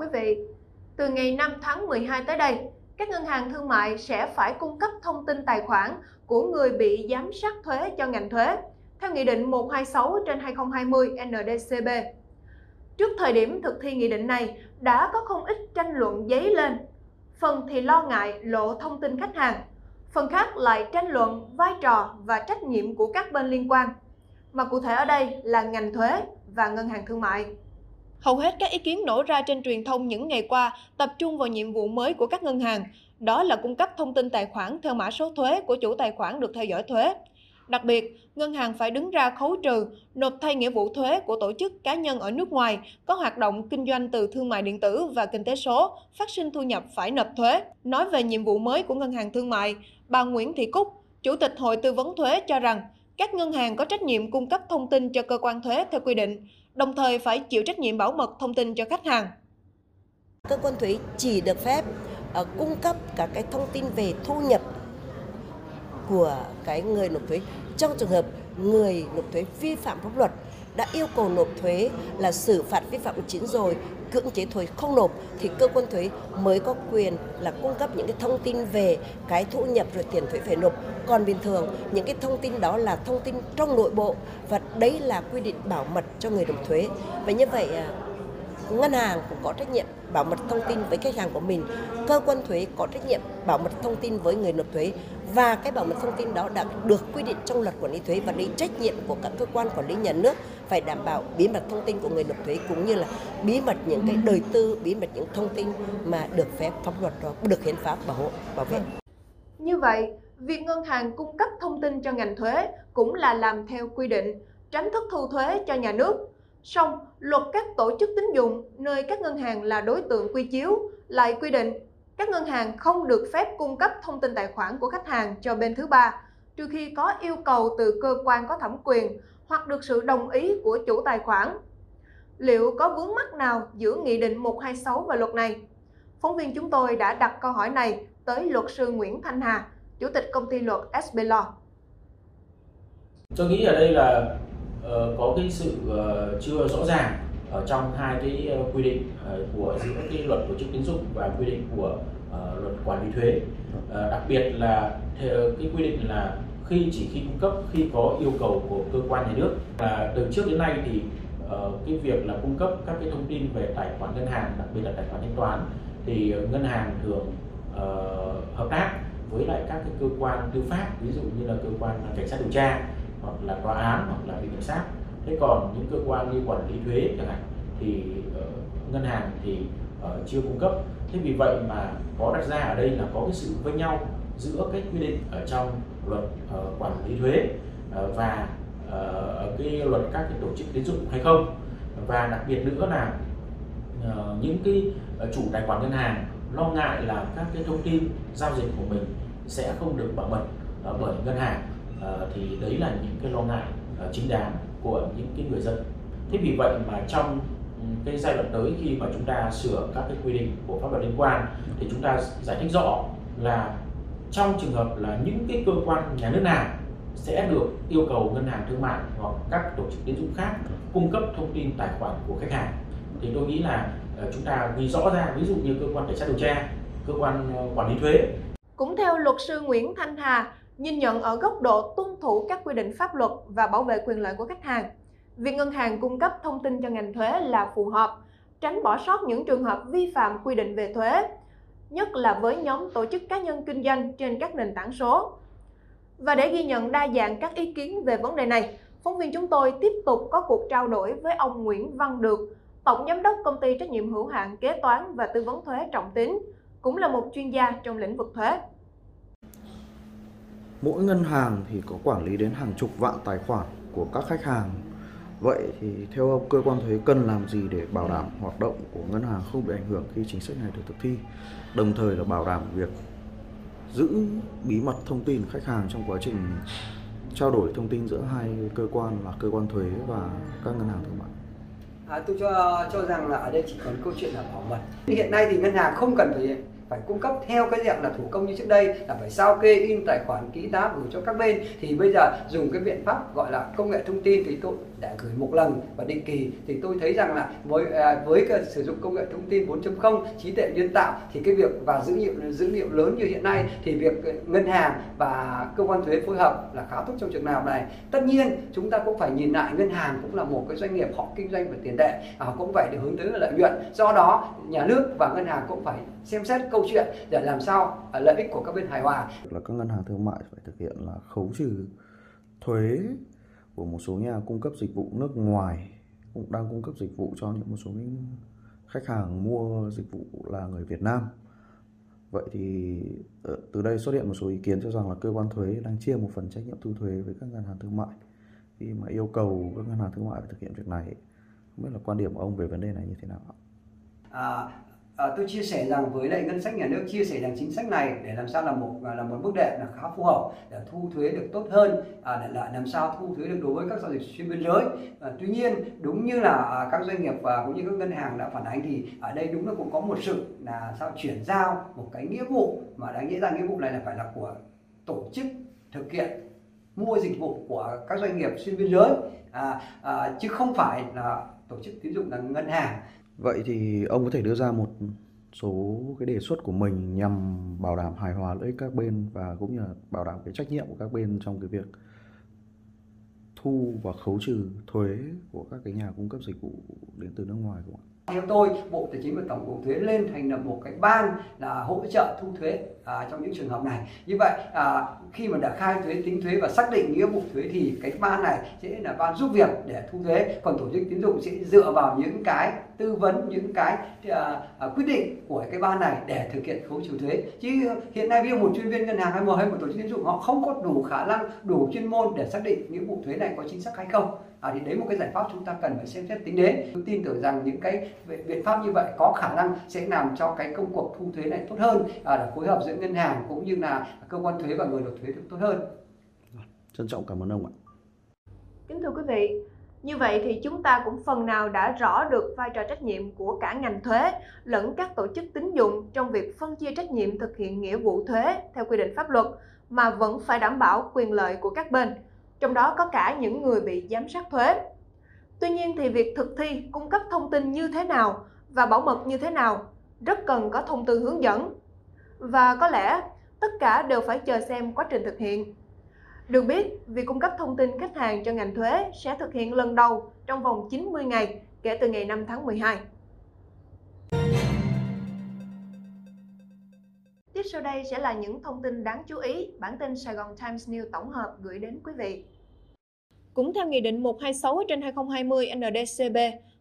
quý vị, từ ngày 5 tháng 12 tới đây, các ngân hàng thương mại sẽ phải cung cấp thông tin tài khoản của người bị giám sát thuế cho ngành thuế theo Nghị định 126 trên 2020 NDCB. Trước thời điểm thực thi nghị định này, đã có không ít tranh luận dấy lên. Phần thì lo ngại lộ thông tin khách hàng, phần khác lại tranh luận vai trò và trách nhiệm của các bên liên quan, mà cụ thể ở đây là ngành thuế và ngân hàng thương mại. Hầu hết các ý kiến nổ ra trên truyền thông những ngày qua tập trung vào nhiệm vụ mới của các ngân hàng, đó là cung cấp thông tin tài khoản theo mã số thuế của chủ tài khoản được theo dõi thuế. Đặc biệt, ngân hàng phải đứng ra khấu trừ, nộp thay nghĩa vụ thuế của tổ chức cá nhân ở nước ngoài có hoạt động kinh doanh từ thương mại điện tử và kinh tế số, phát sinh thu nhập phải nộp thuế. Nói về nhiệm vụ mới của ngân hàng thương mại, bà Nguyễn Thị Cúc, Chủ tịch Hội tư vấn thuế cho rằng các ngân hàng có trách nhiệm cung cấp thông tin cho cơ quan thuế theo quy định, đồng thời phải chịu trách nhiệm bảo mật thông tin cho khách hàng. Cơ quan thuế chỉ được phép uh, cung cấp các cái thông tin về thu nhập của cái người nộp thuế trong trường hợp người nộp thuế vi phạm pháp luật đã yêu cầu nộp thuế là xử phạt vi phạm hành chính rồi, cưỡng chế thuế không nộp, thì cơ quan thuế mới có quyền là cung cấp những cái thông tin về cái thu nhập rồi tiền thuế phải nộp. Còn bình thường, những cái thông tin đó là thông tin trong nội bộ và đấy là quy định bảo mật cho người nộp thuế. Và như vậy à, ngân hàng cũng có trách nhiệm bảo mật thông tin với khách hàng của mình, cơ quan thuế có trách nhiệm bảo mật thông tin với người nộp thuế và cái bảo mật thông tin đó đã được quy định trong luật quản lý thuế và đấy trách nhiệm của các cơ quan quản lý nhà nước phải đảm bảo bí mật thông tin của người nộp thuế cũng như là bí mật những cái đời tư bí mật những thông tin mà được phép pháp luật đó được hiến pháp bảo hộ bảo vệ. Như vậy việc ngân hàng cung cấp thông tin cho ngành thuế cũng là làm theo quy định tránh thất thu thuế cho nhà nước. Song, luật các tổ chức tín dụng nơi các ngân hàng là đối tượng quy chiếu lại quy định các ngân hàng không được phép cung cấp thông tin tài khoản của khách hàng cho bên thứ ba trừ khi có yêu cầu từ cơ quan có thẩm quyền hoặc được sự đồng ý của chủ tài khoản. Liệu có vướng mắc nào giữa Nghị định 126 và luật này? Phóng viên chúng tôi đã đặt câu hỏi này tới luật sư Nguyễn Thanh Hà, Chủ tịch công ty luật SB Law. Tôi nghĩ ở đây là uh, có cái sự uh, chưa rõ ràng ở trong hai cái ờ, quy định ờ, của giữa cái luật tổ chức tín dụng và quy định của uh, luật quản lý thuế. Uh, đặc biệt là cái quy định là khi chỉ khi cung cấp khi có yêu cầu của cơ quan nhà nước. Là từ trước đến nay thì uh, cái việc là cung cấp các cái thông tin về tài khoản ngân hàng đặc biệt là tài khoản thanh toán thì ngân hàng thường uh, hợp tác với lại các cái cơ quan tư pháp ví dụ như là cơ quan cảnh sát điều tra hoặc là tòa án hoặc là viện kiểm sát thế còn những cơ quan như quản lý thuế chẳng hạn thì uh, ngân hàng thì uh, chưa cung cấp. Thế vì vậy mà có đặt ra ở đây là có cái sự với nhau giữa cái quy định ở trong luật uh, quản lý thuế uh, và uh, cái luật các cái tổ chức tín dụng hay không. Và đặc biệt nữa là uh, những cái chủ tài khoản ngân hàng lo ngại là các cái thông tin giao dịch của mình sẽ không được bảo mật uh, bởi ngân hàng. Uh, thì đấy là những cái lo ngại uh, chính đáng của những cái người dân. Thế vì vậy mà trong ừ, cái giai đoạn tới khi mà chúng ta sửa các cái quy định của pháp luật liên quan thì chúng ta giải thích rõ là trong trường hợp là những cái cơ quan nhà nước nào sẽ được yêu cầu ngân hàng thương mại hoặc các tổ chức tín dụng khác cung cấp thông tin tài khoản của khách hàng. Thì tôi nghĩ là ờ, chúng ta ghi rõ ra, ví dụ như cơ quan cảnh sát điều tra, cơ quan ờ, quản lý thuế. Cũng theo luật sư Nguyễn Thanh Hà nhìn nhận ở góc độ tuân thủ các quy định pháp luật và bảo vệ quyền lợi của khách hàng. Việc ngân hàng cung cấp thông tin cho ngành thuế là phù hợp, tránh bỏ sót những trường hợp vi phạm quy định về thuế, nhất là với nhóm tổ chức cá nhân kinh doanh trên các nền tảng số. Và để ghi nhận đa dạng các ý kiến về vấn đề này, phóng viên chúng tôi tiếp tục có cuộc trao đổi với ông Nguyễn Văn Được, Tổng Giám đốc Công ty Trách nhiệm hữu hạn Kế toán và Tư vấn Thuế Trọng Tín, cũng là một chuyên gia trong lĩnh vực thuế mỗi ngân hàng thì có quản lý đến hàng chục vạn tài khoản của các khách hàng. Vậy thì theo ông cơ quan thuế cần làm gì để bảo đảm hoạt động của ngân hàng không bị ảnh hưởng khi chính sách này được thực thi? Đồng thời là bảo đảm việc giữ bí mật thông tin khách hàng trong quá trình trao đổi thông tin giữa hai cơ quan là cơ quan thuế và các ngân hàng thương mại. À, tôi cho cho rằng là ở đây chỉ còn câu chuyện là bảo mật. Hiện nay thì ngân hàng không cần phải phải cung cấp theo cái dạng là thủ công như trước đây là phải sao kê in tài khoản ký tá gửi cho các bên. Thì bây giờ dùng cái biện pháp gọi là công nghệ thông tin thì tôi đã gửi một lần và định kỳ. Thì tôi thấy rằng là với à, với cái sử dụng công nghệ thông tin 4.0 trí tuệ nhân tạo thì cái việc và dữ liệu dữ liệu lớn như hiện nay thì việc à, ngân hàng và cơ quan thuế phối hợp là khá tốt trong trường nào này. Tất nhiên chúng ta cũng phải nhìn lại ngân hàng cũng là một cái doanh nghiệp họ kinh doanh về tiền tệ à, cũng phải để hướng tới lợi nhuận. Do đó nhà nước và ngân hàng cũng phải xem xét câu chuyện để làm sao à, lợi ích của các bên hài hòa là các ngân hàng thương mại phải thực hiện là khấu trừ thuế của một số nhà cung cấp dịch vụ nước ngoài cũng đang cung cấp dịch vụ cho những một số khách hàng mua dịch vụ là người Việt Nam. Vậy thì ờ, từ đây xuất hiện một số ý kiến cho rằng là cơ quan thuế đang chia một phần trách nhiệm thu thuế với các ngân hàng thương mại khi mà yêu cầu các ngân hàng thương mại phải thực hiện việc này. Không biết là quan điểm của ông về vấn đề này như thế nào ạ? À, à, tôi chia sẻ rằng với lại ngân sách nhà nước chia sẻ rằng chính sách này để làm sao là một à, là một bước đệm là khá phù hợp để thu thuế được tốt hơn à, để là làm sao thu thuế được đối với các giao dịch xuyên biên giới. À, tuy nhiên đúng như là à, các doanh nghiệp và cũng như các ngân hàng đã phản ánh thì ở đây đúng là cũng có một sự là sao chuyển giao một cái nghĩa vụ mà đáng nghĩa rằng nghĩa vụ này là phải là của tổ chức thực hiện mua dịch vụ của các doanh nghiệp xuyên biên giới. À, à, chứ không phải là tổ chức tín dụng là ngân hàng Vậy thì ông có thể đưa ra một số cái đề xuất của mình nhằm bảo đảm hài hòa lợi ích các bên và cũng như là bảo đảm cái trách nhiệm của các bên trong cái việc thu và khấu trừ thuế của các cái nhà cung cấp dịch vụ đến từ nước ngoài không ạ? Theo tôi, Bộ Tài chính và Tổng cục Thuế lên thành lập một cái ban là hỗ trợ thu thuế à, trong những trường hợp này. Như vậy à, khi mà đã khai thuế, tính thuế và xác định nghĩa vụ thuế thì cái ban này sẽ là ban giúp việc để thu thuế. Còn tổ chức tín dụng sẽ dựa vào những cái tư vấn, những cái à, à, quyết định của cái ban này để thực hiện khấu trừ thuế. Chứ hiện nay ví dụ một chuyên viên ngân hàng hay một hay một tổ chức tín dụng họ không có đủ khả năng, đủ chuyên môn để xác định nghĩa vụ thuế này có chính xác hay không à, thì đấy một cái giải pháp chúng ta cần phải xem xét tính đến. Tôi tin tưởng rằng những cái biện pháp như vậy có khả năng sẽ làm cho cái công cuộc thu thuế này tốt hơn à, để phối hợp giữa ngân hàng cũng như là cơ quan thuế và người nộp thuế được tốt hơn. Trân trọng cảm ơn ông ạ. Kính thưa quý vị như vậy thì chúng ta cũng phần nào đã rõ được vai trò trách nhiệm của cả ngành thuế lẫn các tổ chức tín dụng trong việc phân chia trách nhiệm thực hiện nghĩa vụ thuế theo quy định pháp luật mà vẫn phải đảm bảo quyền lợi của các bên trong đó có cả những người bị giám sát thuế. Tuy nhiên thì việc thực thi cung cấp thông tin như thế nào và bảo mật như thế nào rất cần có thông tư hướng dẫn. Và có lẽ tất cả đều phải chờ xem quá trình thực hiện. Được biết, việc cung cấp thông tin khách hàng cho ngành thuế sẽ thực hiện lần đầu trong vòng 90 ngày kể từ ngày 5 tháng 12. Sau đây sẽ là những thông tin đáng chú ý bản tin Sài Gòn Times News tổng hợp gửi đến quý vị. Cũng theo Nghị định 126 trên 2020 NDCB,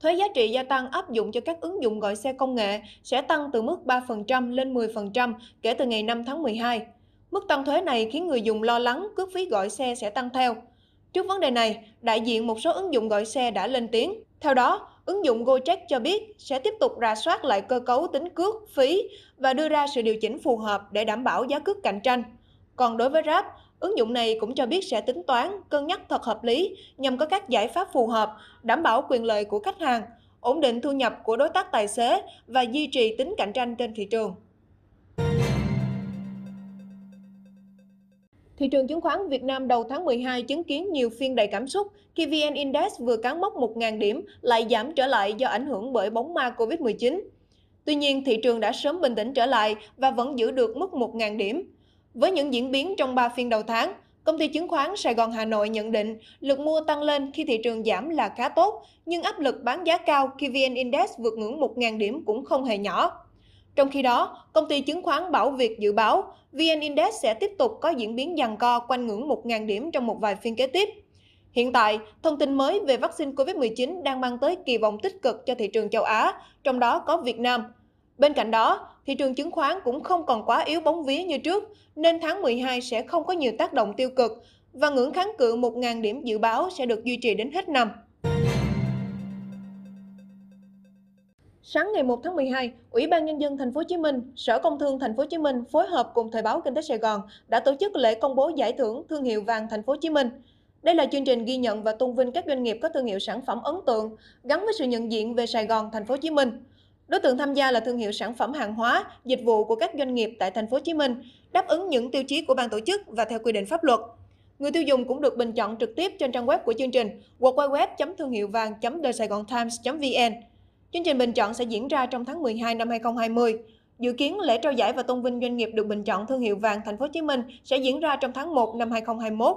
thuế giá trị gia tăng áp dụng cho các ứng dụng gọi xe công nghệ sẽ tăng từ mức 3% lên 10% kể từ ngày 5 tháng 12. Mức tăng thuế này khiến người dùng lo lắng cước phí gọi xe sẽ tăng theo. Trước vấn đề này, đại diện một số ứng dụng gọi xe đã lên tiếng. Theo đó, ứng dụng Gojek cho biết sẽ tiếp tục rà soát lại cơ cấu tính cước, phí và đưa ra sự điều chỉnh phù hợp để đảm bảo giá cước cạnh tranh. Còn đối với Grab, ứng dụng này cũng cho biết sẽ tính toán, cân nhắc thật hợp lý nhằm có các giải pháp phù hợp, đảm bảo quyền lợi của khách hàng, ổn định thu nhập của đối tác tài xế và duy trì tính cạnh tranh trên thị trường. Thị trường chứng khoán Việt Nam đầu tháng 12 chứng kiến nhiều phiên đầy cảm xúc khi VN Index vừa cán mốc 1.000 điểm lại giảm trở lại do ảnh hưởng bởi bóng ma Covid-19. Tuy nhiên, thị trường đã sớm bình tĩnh trở lại và vẫn giữ được mức 1.000 điểm. Với những diễn biến trong 3 phiên đầu tháng, Công ty chứng khoán Sài Gòn Hà Nội nhận định lực mua tăng lên khi thị trường giảm là khá tốt, nhưng áp lực bán giá cao khi VN Index vượt ngưỡng 1.000 điểm cũng không hề nhỏ. Trong khi đó, công ty chứng khoán Bảo Việt dự báo VN Index sẽ tiếp tục có diễn biến giằng co quanh ngưỡng 1.000 điểm trong một vài phiên kế tiếp. Hiện tại, thông tin mới về vaccine COVID-19 đang mang tới kỳ vọng tích cực cho thị trường châu Á, trong đó có Việt Nam. Bên cạnh đó, thị trường chứng khoán cũng không còn quá yếu bóng vía như trước, nên tháng 12 sẽ không có nhiều tác động tiêu cực và ngưỡng kháng cự 1.000 điểm dự báo sẽ được duy trì đến hết năm. Sáng ngày 1 tháng 12, Ủy ban nhân dân thành phố Hồ Chí Minh, Sở Công Thương thành phố Hồ Chí Minh phối hợp cùng Thời báo Kinh tế Sài Gòn đã tổ chức lễ công bố giải thưởng thương hiệu vàng thành phố Hồ Chí Minh. Đây là chương trình ghi nhận và tôn vinh các doanh nghiệp có thương hiệu sản phẩm ấn tượng gắn với sự nhận diện về Sài Gòn thành phố Hồ Chí Minh. Đối tượng tham gia là thương hiệu sản phẩm hàng hóa, dịch vụ của các doanh nghiệp tại thành phố Hồ Chí Minh, đáp ứng những tiêu chí của ban tổ chức và theo quy định pháp luật. Người tiêu dùng cũng được bình chọn trực tiếp trên trang web của chương trình www.thương hiệu vàng.thesaigontimes.vn. Chương trình bình chọn sẽ diễn ra trong tháng 12 năm 2020. Dự kiến lễ trao giải và tôn vinh doanh nghiệp được bình chọn thương hiệu vàng thành phố Hồ Chí Minh sẽ diễn ra trong tháng 1 năm 2021.